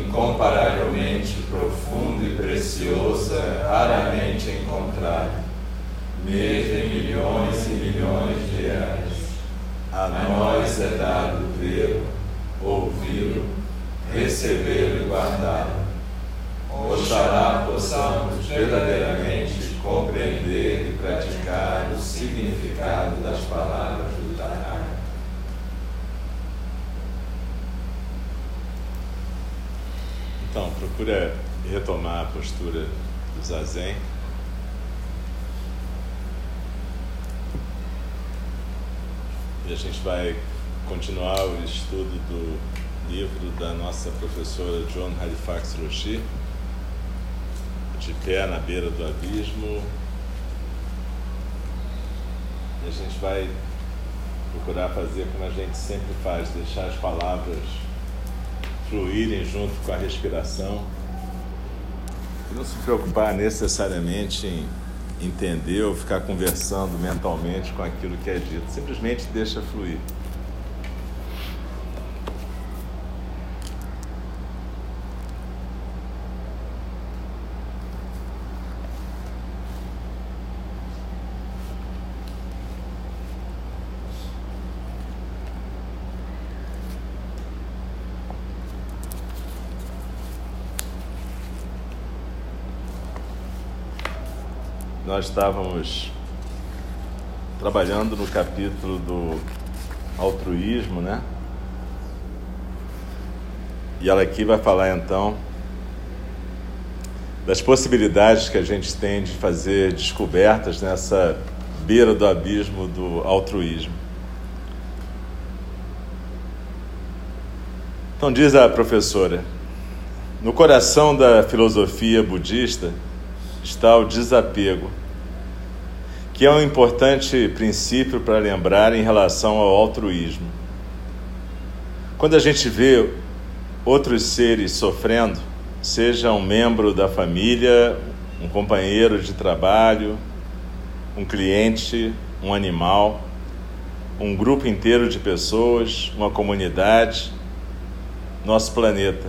incomparavelmente profundo e precioso, é raramente encontrado, mesmo em milhões e milhões de eras. A nós é dado vê-lo, ouvi-lo, recebê-lo e guardá-lo. Oxalá possamos verdadeiramente compreender e praticar o significado das palavras do Tathagata. Então, procura retomar a postura do zazen. E a gente vai continuar o estudo do livro da nossa professora John Halifax Roshi, De Pé na Beira do Abismo. E a gente vai procurar fazer como a gente sempre faz, deixar as palavras fluírem junto com a respiração. Não se preocupar necessariamente em entender ou ficar conversando mentalmente com aquilo que é dito. Simplesmente deixa fluir. Nós estávamos trabalhando no capítulo do altruísmo, né? E ela aqui vai falar então das possibilidades que a gente tem de fazer descobertas nessa beira do abismo do altruísmo. Então diz a professora, no coração da filosofia budista está o desapego, que é um importante princípio para lembrar em relação ao altruísmo. Quando a gente vê outros seres sofrendo, seja um membro da família, um companheiro de trabalho, um cliente, um animal, um grupo inteiro de pessoas, uma comunidade, nosso planeta.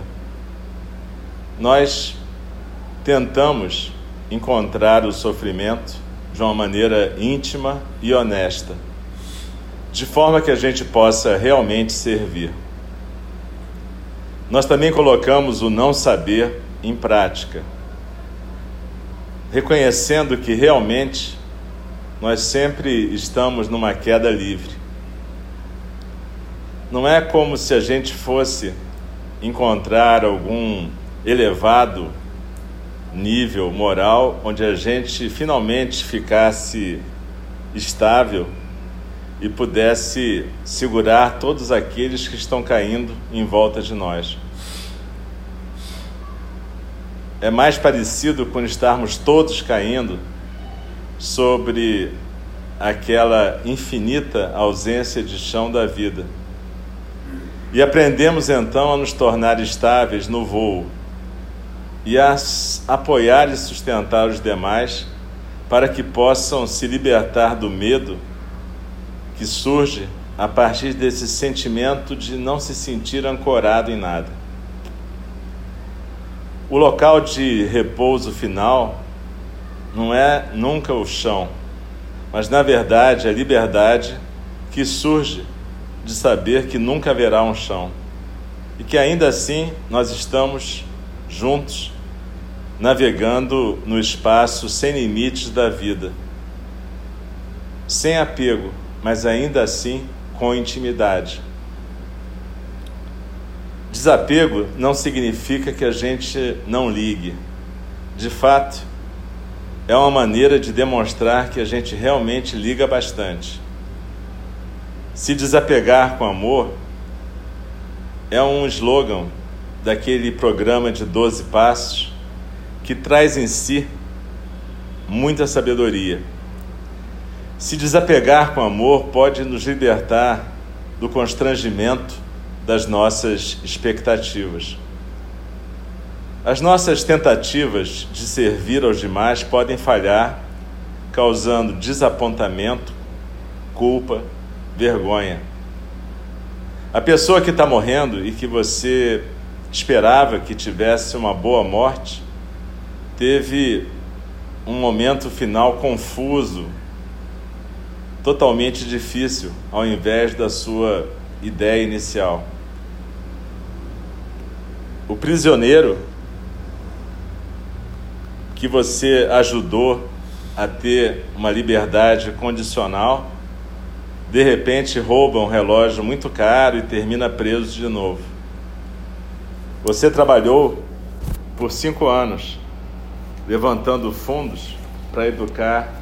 Nós tentamos encontrar o sofrimento de uma maneira íntima e honesta, de forma que a gente possa realmente servir. Nós também colocamos o não saber em prática, reconhecendo que realmente nós sempre estamos numa queda livre. Não é como se a gente fosse encontrar algum elevado nível moral onde a gente finalmente ficasse estável e pudesse segurar todos aqueles que estão caindo em volta de nós. É mais parecido com estarmos todos caindo sobre aquela infinita ausência de chão da vida. E aprendemos então a nos tornar estáveis no voo e a apoiar e sustentar os demais para que possam se libertar do medo que surge a partir desse sentimento de não se sentir ancorado em nada. O local de repouso final não é nunca o chão, mas na verdade a liberdade que surge de saber que nunca haverá um chão e que ainda assim nós estamos juntos, navegando no espaço sem limites da vida, sem apego, mas ainda assim com intimidade. Desapego não significa que a gente não ligue. De fato, é uma maneira de demonstrar que a gente realmente liga bastante. Se desapegar com amor é um slogan daquele programa de 12 passos que traz em si muita sabedoria. Se desapegar com amor pode nos libertar do constrangimento das nossas expectativas. As nossas tentativas de servir aos demais podem falhar, causando desapontamento, culpa, vergonha. A pessoa que está morrendo e que você esperava que tivesse uma boa morte, teve um momento final confuso, totalmente difícil, ao invés da sua ideia inicial. O prisioneiro que você ajudou a ter uma liberdade condicional, de repente rouba um relógio muito caro e termina preso de novo. Você trabalhou por cinco anos levantando fundos para educar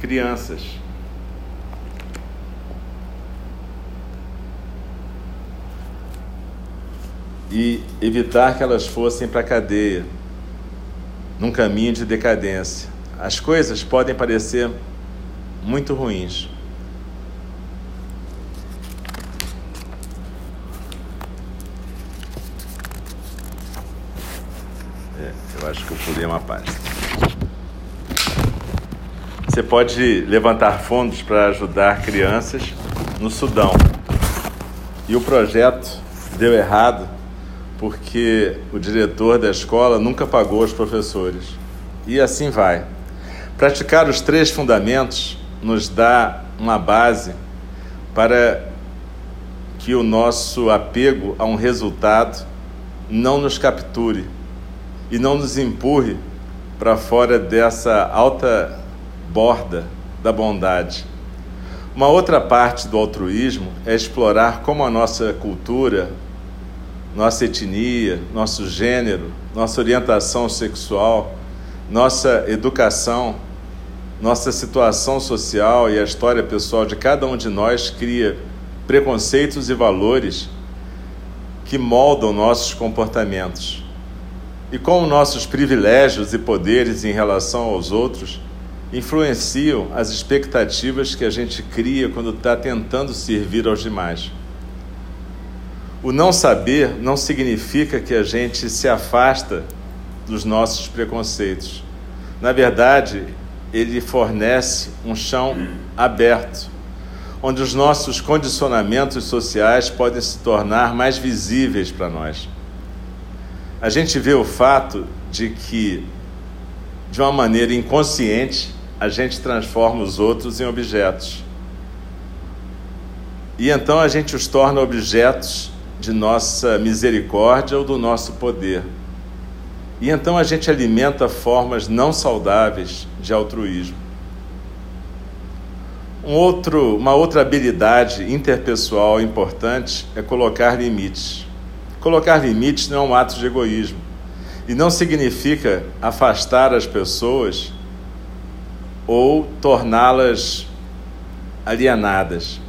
crianças. e evitar que elas fossem para a cadeia, num caminho de decadência. As coisas podem parecer muito ruins. É, uma página. Você pode levantar fundos para ajudar crianças no Sudão. E o projeto deu errado porque o diretor da escola nunca pagou os professores. E assim vai. Praticar os três fundamentos nos dá uma base para que o nosso apego a um resultado não nos capture e não nos empurre para fora dessa alta borda da bondade. Uma outra parte do altruísmo é explorar como a nossa cultura, nossa etnia, nosso gênero, nossa orientação sexual, nossa educação, nossa situação social e a história pessoal de cada um de nós cria preconceitos e valores que moldam nossos comportamentos. E como nossos privilégios e poderes em relação aos outros influenciam as expectativas que a gente cria quando está tentando servir aos demais. O não saber não significa que a gente se afasta dos nossos preconceitos. Na verdade, ele fornece um chão aberto, onde os nossos condicionamentos sociais podem se tornar mais visíveis para nós. A gente vê o fato de que, de uma maneira inconsciente, a gente transforma os outros em objetos. E então a gente os torna objetos de nossa misericórdia ou do nosso poder. E então a gente alimenta formas não saudáveis de altruísmo. Um outro, uma outra habilidade interpessoal importante é colocar limites. Colocar limites não é um ato de egoísmo e não significa afastar as pessoas ou torná-las alienadas.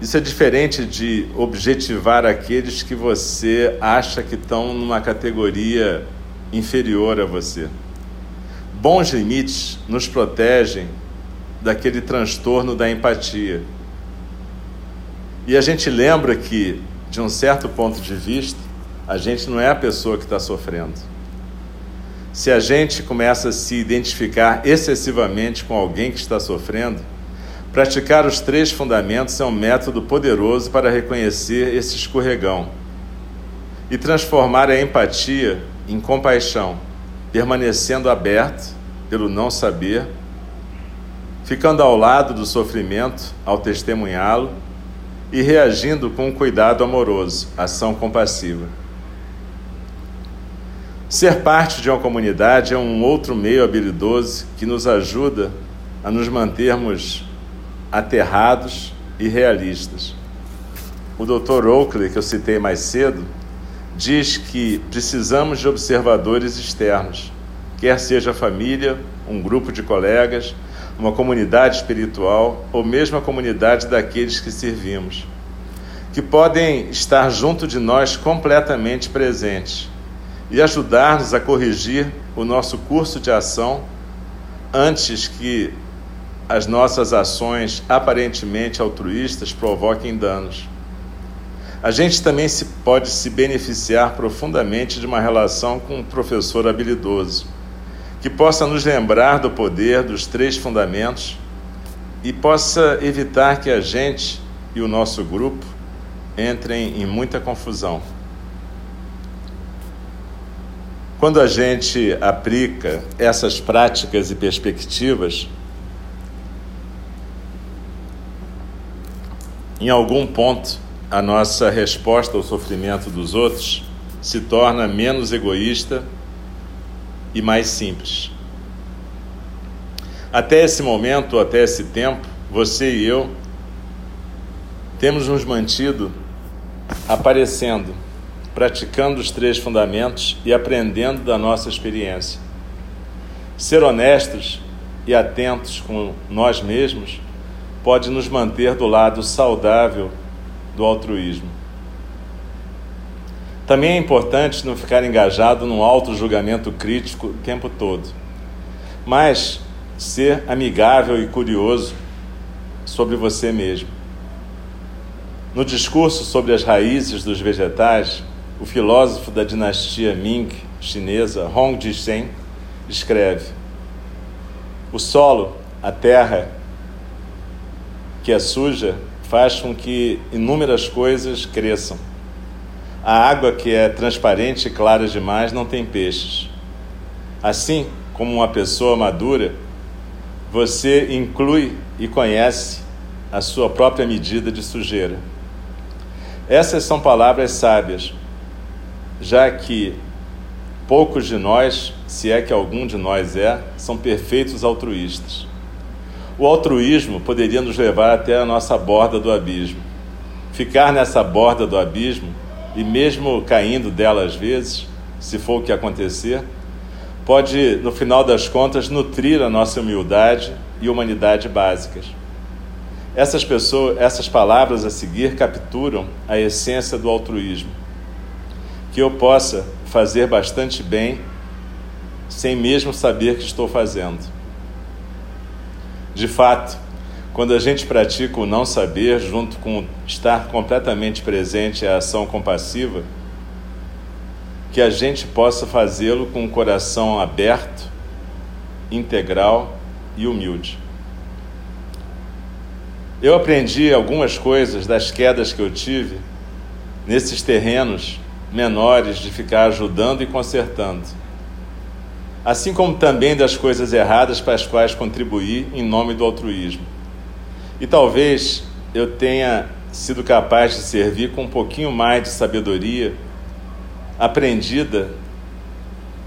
Isso é diferente de objetivar aqueles que você acha que estão numa categoria inferior a você. Bons limites nos protegem daquele transtorno da empatia. E a gente lembra que, de um certo ponto de vista, a gente não é a pessoa que está sofrendo. Se a gente começa a se identificar excessivamente com alguém que está sofrendo, Praticar os três fundamentos é um método poderoso para reconhecer esse escorregão e transformar a empatia em compaixão, permanecendo aberto pelo não saber, ficando ao lado do sofrimento ao testemunhá-lo e reagindo com um cuidado amoroso, ação compassiva. Ser parte de uma comunidade é um outro meio habilidoso que nos ajuda a nos mantermos aterrados e realistas. O Dr. Oakley, que eu citei mais cedo, diz que precisamos de observadores externos, quer seja a família, um grupo de colegas, uma comunidade espiritual ou mesmo a comunidade daqueles que servimos, que podem estar junto de nós completamente presentes e ajudar-nos a corrigir o nosso curso de ação antes que as nossas ações aparentemente altruístas provoquem danos. A gente também se pode se beneficiar profundamente de uma relação com um professor habilidoso, que possa nos lembrar do poder dos três fundamentos e possa evitar que a gente e o nosso grupo entrem em muita confusão. Quando a gente aplica essas práticas e perspectivas, em algum ponto a nossa resposta ao sofrimento dos outros se torna menos egoísta e mais simples. Até esse momento, até esse tempo, você e eu temos nos mantido aparecendo, praticando os três fundamentos e aprendendo da nossa experiência. Ser honestos e atentos com nós mesmos pode nos manter do lado saudável do altruísmo. Também é importante não ficar engajado num auto-julgamento crítico o tempo todo, mas ser amigável e curioso sobre você mesmo. No discurso sobre as raízes dos vegetais, o filósofo da dinastia Ming chinesa, Hong Jisen, escreve: O solo, a terra, que é suja, faz com que inúmeras coisas cresçam. A água que é transparente e clara demais não tem peixes. Assim como uma pessoa madura, você inclui e conhece a sua própria medida de sujeira. Essas são palavras sábias, já que poucos de nós, se é que algum de nós é, são perfeitos altruístas. O altruísmo poderia nos levar até a nossa borda do abismo. Ficar nessa borda do abismo, e mesmo caindo dela às vezes, se for o que acontecer, pode, no final das contas, nutrir a nossa humildade e humanidade básicas. Essas pessoas, essas palavras a seguir capturam a essência do altruísmo. Que eu possa fazer bastante bem sem mesmo saber que estou fazendo de fato, quando a gente pratica o não saber, junto com estar completamente presente à ação compassiva, que a gente possa fazê-lo com um coração aberto, integral e humilde. Eu aprendi algumas coisas das quedas que eu tive nesses terrenos menores de ficar ajudando e consertando assim como também das coisas erradas para as quais contribuí em nome do altruísmo. E talvez eu tenha sido capaz de servir com um pouquinho mais de sabedoria aprendida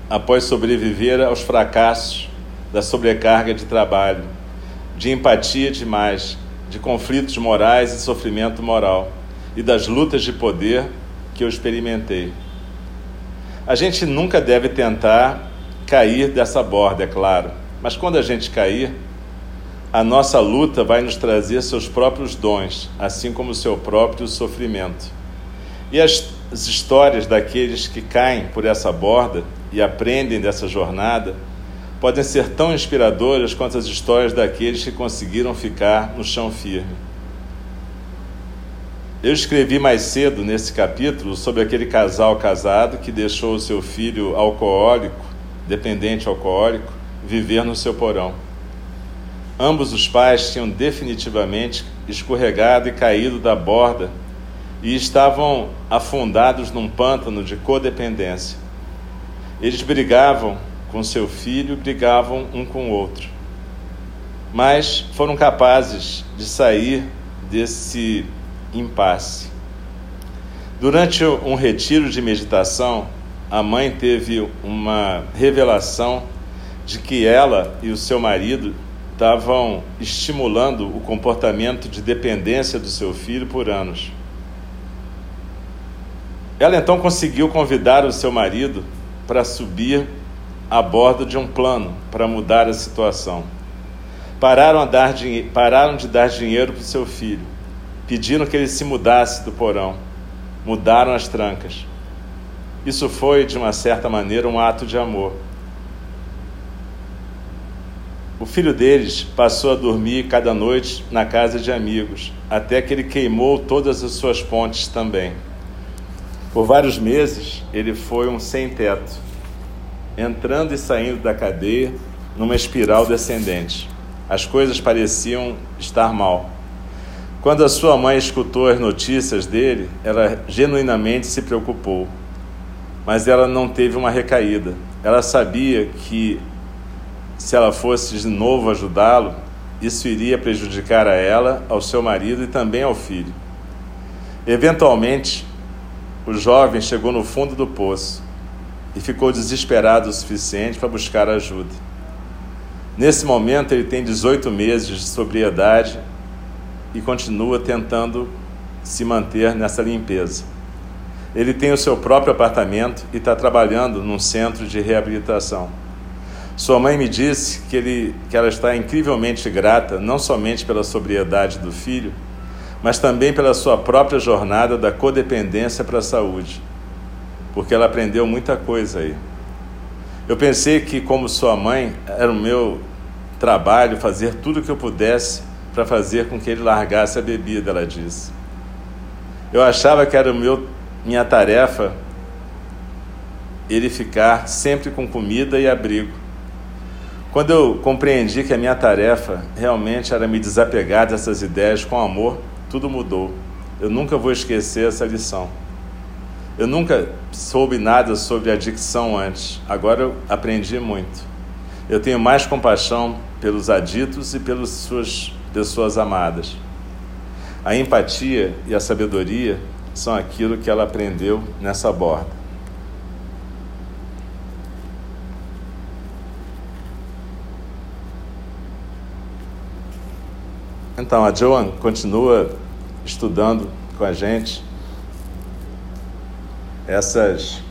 após sobreviver aos fracassos da sobrecarga de trabalho, de empatia demais, de conflitos morais e sofrimento moral e das lutas de poder que eu experimentei. A gente nunca deve tentar cair dessa borda, é claro. Mas quando a gente cair, a nossa luta vai nos trazer seus próprios dons, assim como seu próprio sofrimento. E as histórias daqueles que caem por essa borda e aprendem dessa jornada podem ser tão inspiradoras quanto as histórias daqueles que conseguiram ficar no chão firme. Eu escrevi mais cedo nesse capítulo sobre aquele casal casado que deixou o seu filho alcoólico dependente alcoólico, viver no seu porão. Ambos os pais tinham definitivamente escorregado e caído da borda e estavam afundados num pântano de codependência. Eles brigavam com seu filho, brigavam um com o outro. Mas foram capazes de sair desse impasse. Durante um retiro de meditação, a mãe teve uma revelação de que ela e o seu marido estavam estimulando o comportamento de dependência do seu filho por anos. Ela então conseguiu convidar o seu marido para subir a bordo de um plano para mudar a situação. Pararam, dar, pararam de dar dinheiro para o seu filho, pediram que ele se mudasse do porão, mudaram as trancas. Isso foi, de uma certa maneira, um ato de amor. O filho deles passou a dormir cada noite na casa de amigos, até que ele queimou todas as suas pontes também. Por vários meses, ele foi um sem-teto, entrando e saindo da cadeia numa espiral descendente. As coisas pareciam estar mal. Quando a sua mãe escutou as notícias dele, ela genuinamente se preocupou. Mas ela não teve uma recaída. Ela sabia que se ela fosse de novo ajudá-lo, isso iria prejudicar a ela, ao seu marido e também ao filho. Eventualmente, o jovem chegou no fundo do poço e ficou desesperado o suficiente para buscar ajuda. Nesse momento, ele tem 18 meses de sobriedade e continua tentando se manter nessa limpeza. Ele tem o seu próprio apartamento e está trabalhando num centro de reabilitação. Sua mãe me disse que, ele, que ela está incrivelmente grata, não somente pela sobriedade do filho, mas também pela sua própria jornada da codependência para a saúde, porque ela aprendeu muita coisa aí. Eu pensei que, como sua mãe, era o meu trabalho fazer tudo o que eu pudesse para fazer com que ele largasse a bebida, ela disse. Eu achava que era o meu, minha tarefa ele ficar sempre com comida e abrigo. Quando eu compreendi que a minha tarefa realmente era me desapegar dessas ideias com amor, tudo mudou. Eu nunca vou esquecer essa lição. Eu nunca soube nada sobre adicção antes, agora eu aprendi muito. Eu tenho mais compaixão pelos aditos e pelas suas pessoas amadas. A empatia e a sabedoria são aquilo que ela aprendeu nessa borda. Então, a Joan continua estudando com a gente essas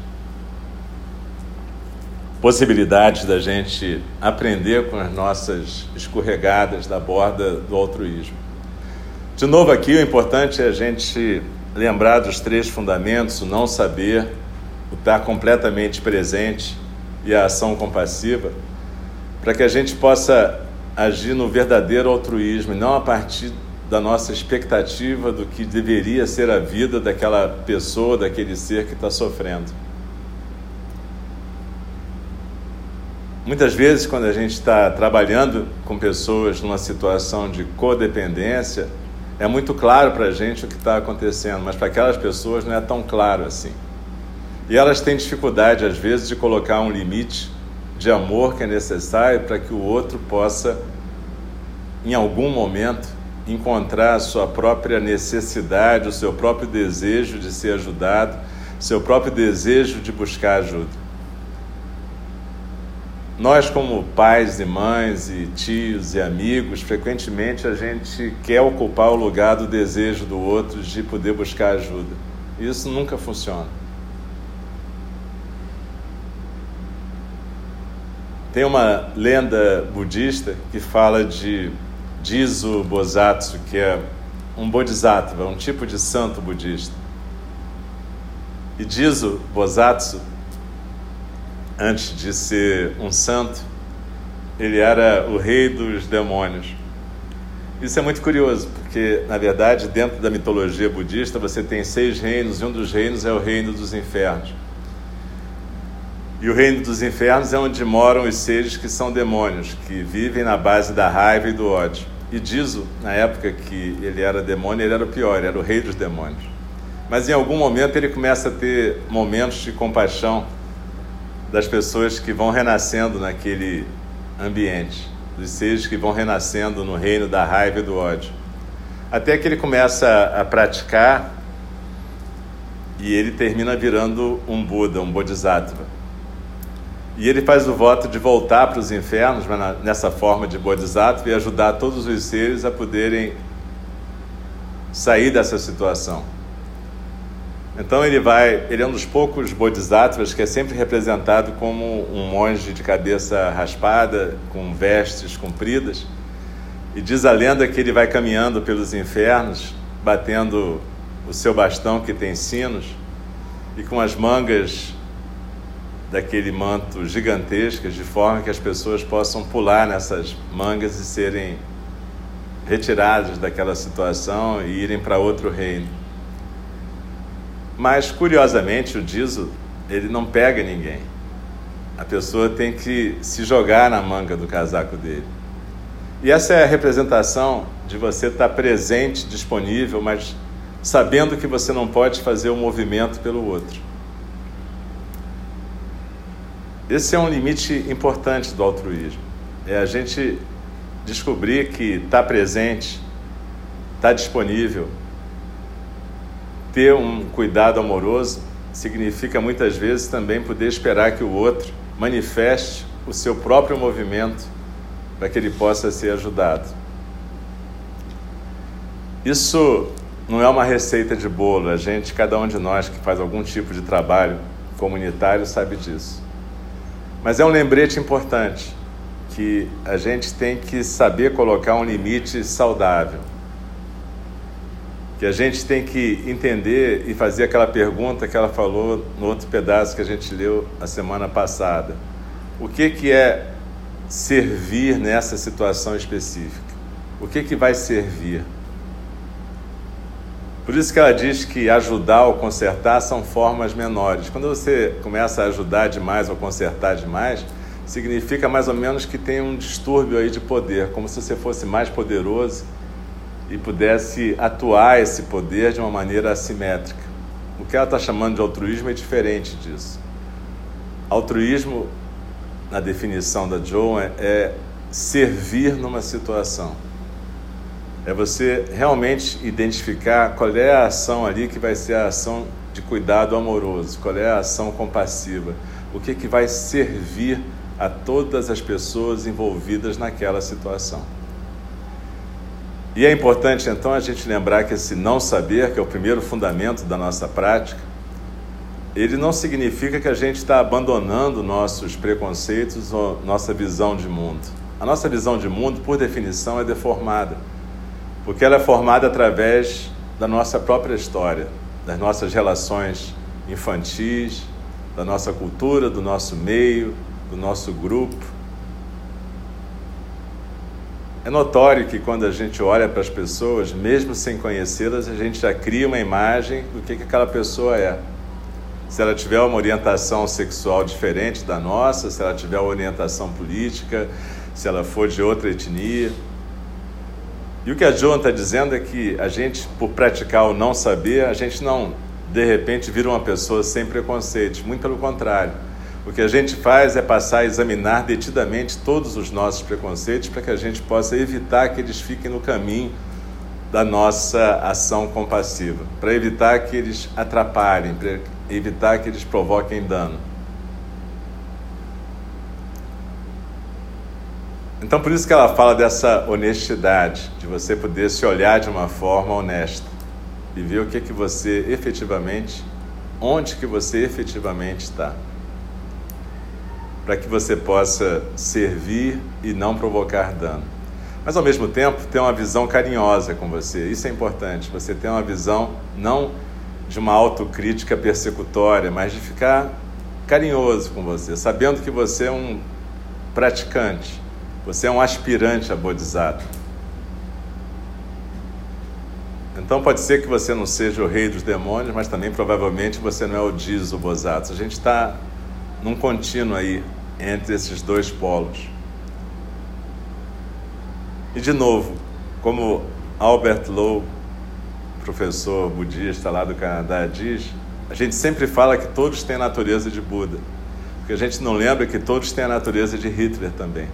possibilidades da gente aprender com as nossas escorregadas da borda do altruísmo. De novo, aqui o importante é a gente lembrar dos três fundamentos: o não saber, o estar completamente presente e a ação compassiva, para que a gente possa agir no verdadeiro altruísmo não a partir da nossa expectativa do que deveria ser a vida daquela pessoa, daquele ser que está sofrendo. Muitas vezes, quando a gente está trabalhando com pessoas numa situação de codependência, é muito claro para a gente o que está acontecendo, mas para aquelas pessoas não é tão claro assim. E elas têm dificuldade, às vezes, de colocar um limite de amor que é necessário para que o outro possa, em algum momento, encontrar a sua própria necessidade, o seu próprio desejo de ser ajudado, seu próprio desejo de buscar ajuda. Nós, como pais e mães e tios e amigos, frequentemente a gente quer ocupar o lugar do desejo do outro de poder buscar ajuda. Isso nunca funciona. Tem uma lenda budista que fala de Jizo Bosatsu, que é um bodhisattva, um tipo de santo budista. E Jizo Bosatsu, antes de ser um santo, ele era o rei dos demônios. Isso é muito curioso, porque, na verdade, dentro da mitologia budista, você tem seis reinos, e um dos reinos é o reino dos infernos. E o reino dos infernos é onde moram os seres que são demônios, que vivem na base da raiva e do ódio. E Dizo, na época que ele era demônio, ele era o pior, ele era o rei dos demônios. Mas em algum momento ele começa a ter momentos de compaixão das pessoas que vão renascendo naquele ambiente, dos seres que vão renascendo no reino da raiva e do ódio. Até que ele começa a praticar e ele termina virando um Buda, um Bodhisattva. E ele faz o voto de voltar para os infernos, mas nessa forma de Bodhisattva, e ajudar todos os seres a poderem sair dessa situação. Então ele vai, ele é um dos poucos bodhisattvas que é sempre representado como um monge de cabeça raspada, com vestes compridas. E diz a lenda que ele vai caminhando pelos infernos, batendo o seu bastão que tem sinos, e com as mangas daquele manto gigantescas, de forma que as pessoas possam pular nessas mangas e serem retiradas daquela situação e irem para outro reino. Mas, curiosamente, o Dizo, ele não pega ninguém. A pessoa tem que se jogar na manga do casaco dele. E essa é a representação de você estar presente, disponível, mas sabendo que você não pode fazer o um movimento pelo outro. Esse é um limite importante do altruísmo. É a gente descobrir que está presente, está disponível, ter um cuidado amoroso significa muitas vezes também poder esperar que o outro manifeste o seu próprio movimento para que ele possa ser ajudado. Isso não é uma receita de bolo, a gente, cada um de nós que faz algum tipo de trabalho comunitário sabe disso. Mas é um lembrete importante que a gente tem que saber colocar um limite saudável que a gente tem que entender e fazer aquela pergunta que ela falou no outro pedaço que a gente leu a semana passada. O que, que é servir nessa situação específica? O que, que vai servir? Por isso que ela diz que ajudar ou consertar são formas menores. Quando você começa a ajudar demais ou consertar demais, significa mais ou menos que tem um distúrbio aí de poder, como se você fosse mais poderoso e pudesse atuar esse poder de uma maneira assimétrica. O que ela está chamando de altruísmo é diferente disso. Altruísmo, na definição da Joan, é, servir numa situação. É você realmente identificar qual é a ação ali que vai ser a ação de cuidado amoroso, qual é a ação compassiva, o que, que vai servir a todas as pessoas envolvidas naquela situação. E é importante então a gente lembrar que esse não saber, que é o primeiro fundamento da nossa prática, ele não significa que a gente está abandonando nossos preconceitos ou nossa visão de mundo. A nossa visão de mundo, por definição, é deformada, porque ela é formada através da nossa própria história, das nossas relações infantis, da nossa cultura, do nosso meio, do nosso grupo. É notório que quando a gente olha para as pessoas, mesmo sem conhecê-las, a gente já cria uma imagem do que, que aquela pessoa é. Se ela tiver uma orientação sexual diferente da nossa, se ela tiver uma orientação política, se ela for de outra etnia. E o que a Joan está dizendo é que a gente, por praticar o não saber, a gente não, de repente, vira uma pessoa sem preconceitos. Muito pelo contrário o que a gente faz é passar a examinar detidamente todos os nossos preconceitos para que a gente possa evitar que eles fiquem no caminho da nossa ação compassiva, para evitar que eles atrapalhem, para evitar que eles provoquem dano. Então, por isso que ela fala dessa honestidade, de você poder se olhar de uma forma honesta e ver o que que você efetivamente, onde que você efetivamente está para que você possa servir e não provocar dano. Mas ao mesmo tempo, ter uma visão carinhosa com você. Isso é importante. Você ter uma visão não de uma autocrítica persecutória, mas de ficar carinhoso com você, sabendo que você é um praticante, você é um aspirante a Bodhisattva. Então pode ser que você não seja o rei dos demônios, mas também provavelmente você não é o Diz, o Bosatsu. A gente está num contínuo aí entre esses dois polos. E de novo, como Albert Lowe, professor budista lá do Canadá, diz, a gente sempre fala que todos têm a natureza de Buda, porque a gente não lembra que todos têm a natureza de Hitler também.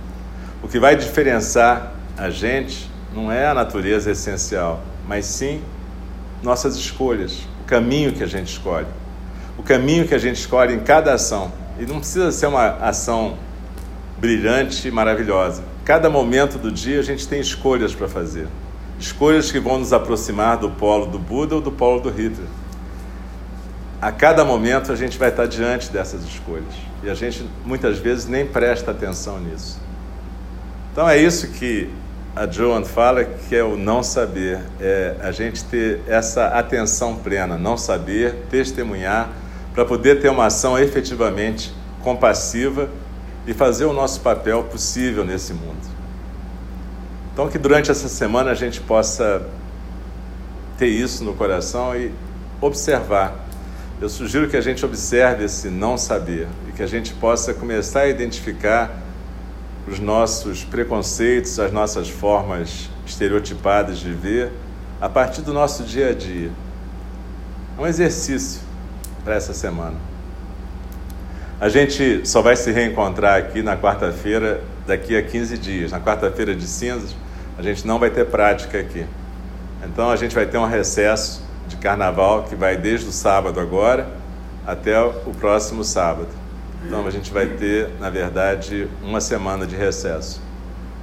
O que vai diferenciar a gente não é a natureza essencial, mas sim nossas escolhas, o caminho que a gente escolhe. O caminho que a gente escolhe em cada ação. E não precisa ser uma ação brilhante e maravilhosa. Cada momento do dia a gente tem escolhas para fazer. Escolhas que vão nos aproximar do polo do Buda ou do polo do Hitler. A cada momento a gente vai estar diante dessas escolhas. E a gente muitas vezes nem presta atenção nisso. Então é isso que a Joan fala que é o não saber, é a gente ter essa atenção plena, não saber, testemunhar, para poder ter uma ação efetivamente compassiva e fazer o nosso papel possível nesse mundo. Então, que durante essa semana a gente possa ter isso no coração e observar. Eu sugiro que a gente observe esse não saber e que a gente possa começar a identificar os nossos preconceitos, as nossas formas estereotipadas de ver a partir do nosso dia a dia. É um exercício para essa semana. A gente só vai se reencontrar aqui na quarta-feira, daqui a 15 dias. Na quarta-feira de cinzas, a gente não vai ter prática aqui. Então a gente vai ter um recesso de carnaval que vai desde o sábado agora até o próximo sábado. Então a gente vai ter, na verdade, uma semana de recesso.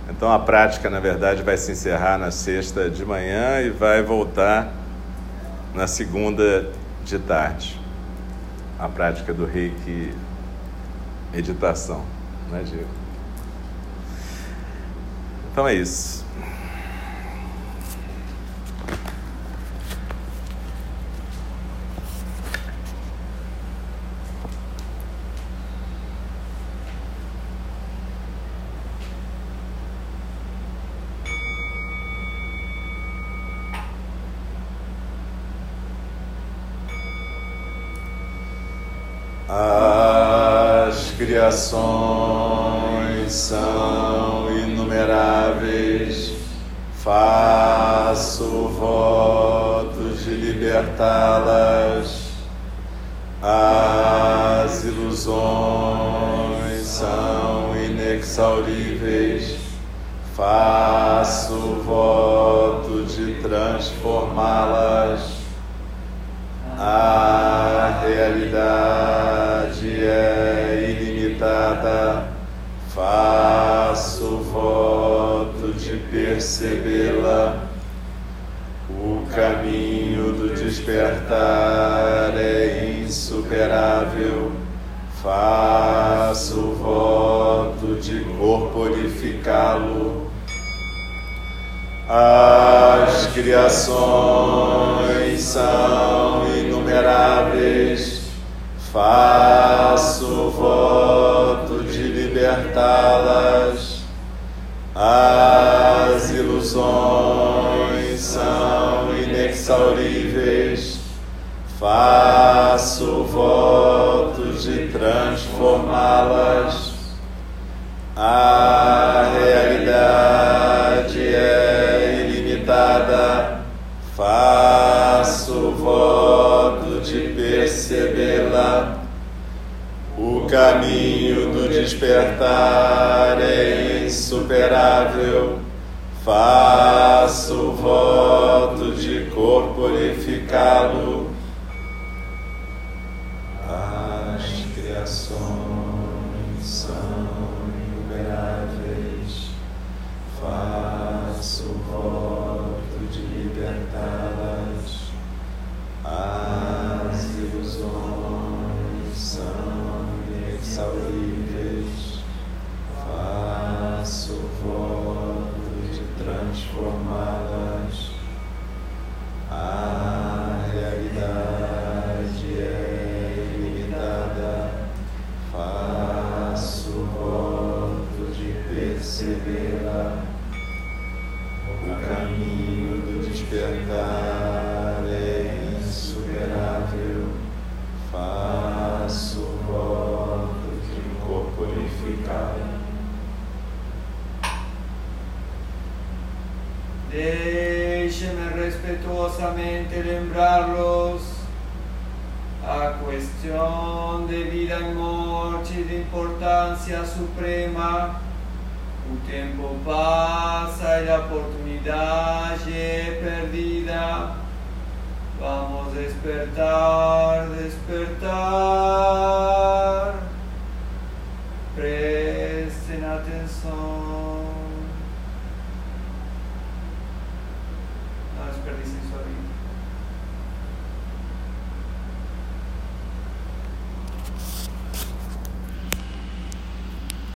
Então a prática, na verdade, vai se encerrar na sexta de manhã e vai voltar na segunda de tarde. A prática do reiki meditação, né, Diego? Então é isso. Criações faço voto de percebê-la. O caminho do despertar é insuperável. Faço voto de corporificá-lo. Do despertar é insuperável. Faço voto de corporificá-la. Deixe-me respetuosamente lembrarlos a questão de vida e morte de importância suprema. O tempo passa e a oportunidade despertar.